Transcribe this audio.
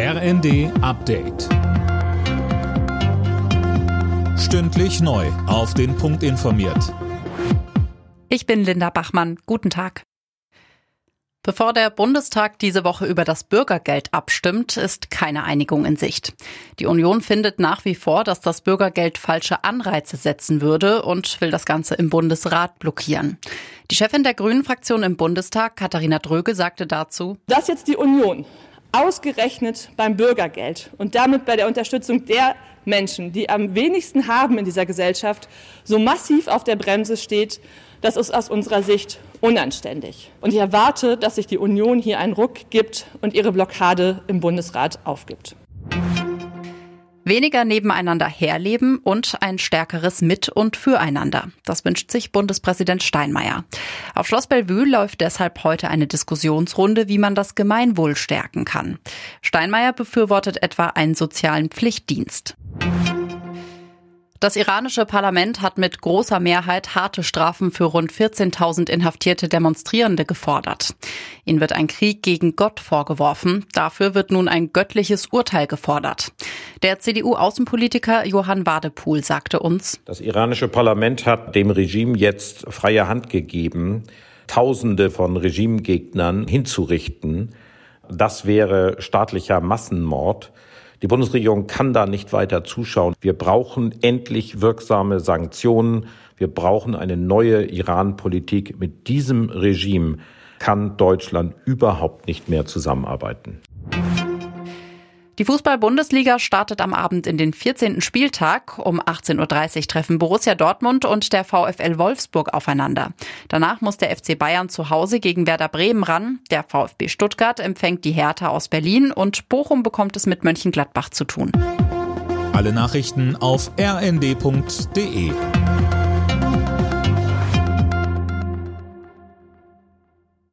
RND Update. Stündlich neu. Auf den Punkt informiert. Ich bin Linda Bachmann. Guten Tag. Bevor der Bundestag diese Woche über das Bürgergeld abstimmt, ist keine Einigung in Sicht. Die Union findet nach wie vor, dass das Bürgergeld falsche Anreize setzen würde und will das Ganze im Bundesrat blockieren. Die Chefin der Grünen Fraktion im Bundestag, Katharina Dröge, sagte dazu, dass jetzt die Union ausgerechnet beim Bürgergeld und damit bei der Unterstützung der Menschen, die am wenigsten haben in dieser Gesellschaft, so massiv auf der Bremse steht, das ist aus unserer Sicht unanständig. Und ich erwarte, dass sich die Union hier einen Ruck gibt und ihre Blockade im Bundesrat aufgibt. Weniger nebeneinander herleben und ein stärkeres Mit- und Füreinander. Das wünscht sich Bundespräsident Steinmeier. Auf Schloss Bellevue läuft deshalb heute eine Diskussionsrunde, wie man das Gemeinwohl stärken kann. Steinmeier befürwortet etwa einen sozialen Pflichtdienst. Das iranische Parlament hat mit großer Mehrheit harte Strafen für rund 14.000 inhaftierte Demonstrierende gefordert. Ihnen wird ein Krieg gegen Gott vorgeworfen. Dafür wird nun ein göttliches Urteil gefordert. Der CDU-Außenpolitiker Johann Wadepool sagte uns, Das iranische Parlament hat dem Regime jetzt freie Hand gegeben, Tausende von Regimegegnern hinzurichten. Das wäre staatlicher Massenmord. Die Bundesregierung kann da nicht weiter zuschauen. Wir brauchen endlich wirksame Sanktionen. Wir brauchen eine neue Iran-Politik. Mit diesem Regime kann Deutschland überhaupt nicht mehr zusammenarbeiten. Die Fußball-Bundesliga startet am Abend in den 14. Spieltag. Um 18.30 Uhr treffen Borussia Dortmund und der VfL Wolfsburg aufeinander. Danach muss der FC Bayern zu Hause gegen Werder Bremen ran. Der VfB Stuttgart empfängt die Hertha aus Berlin und Bochum bekommt es mit Mönchengladbach zu tun. Alle Nachrichten auf rnd.de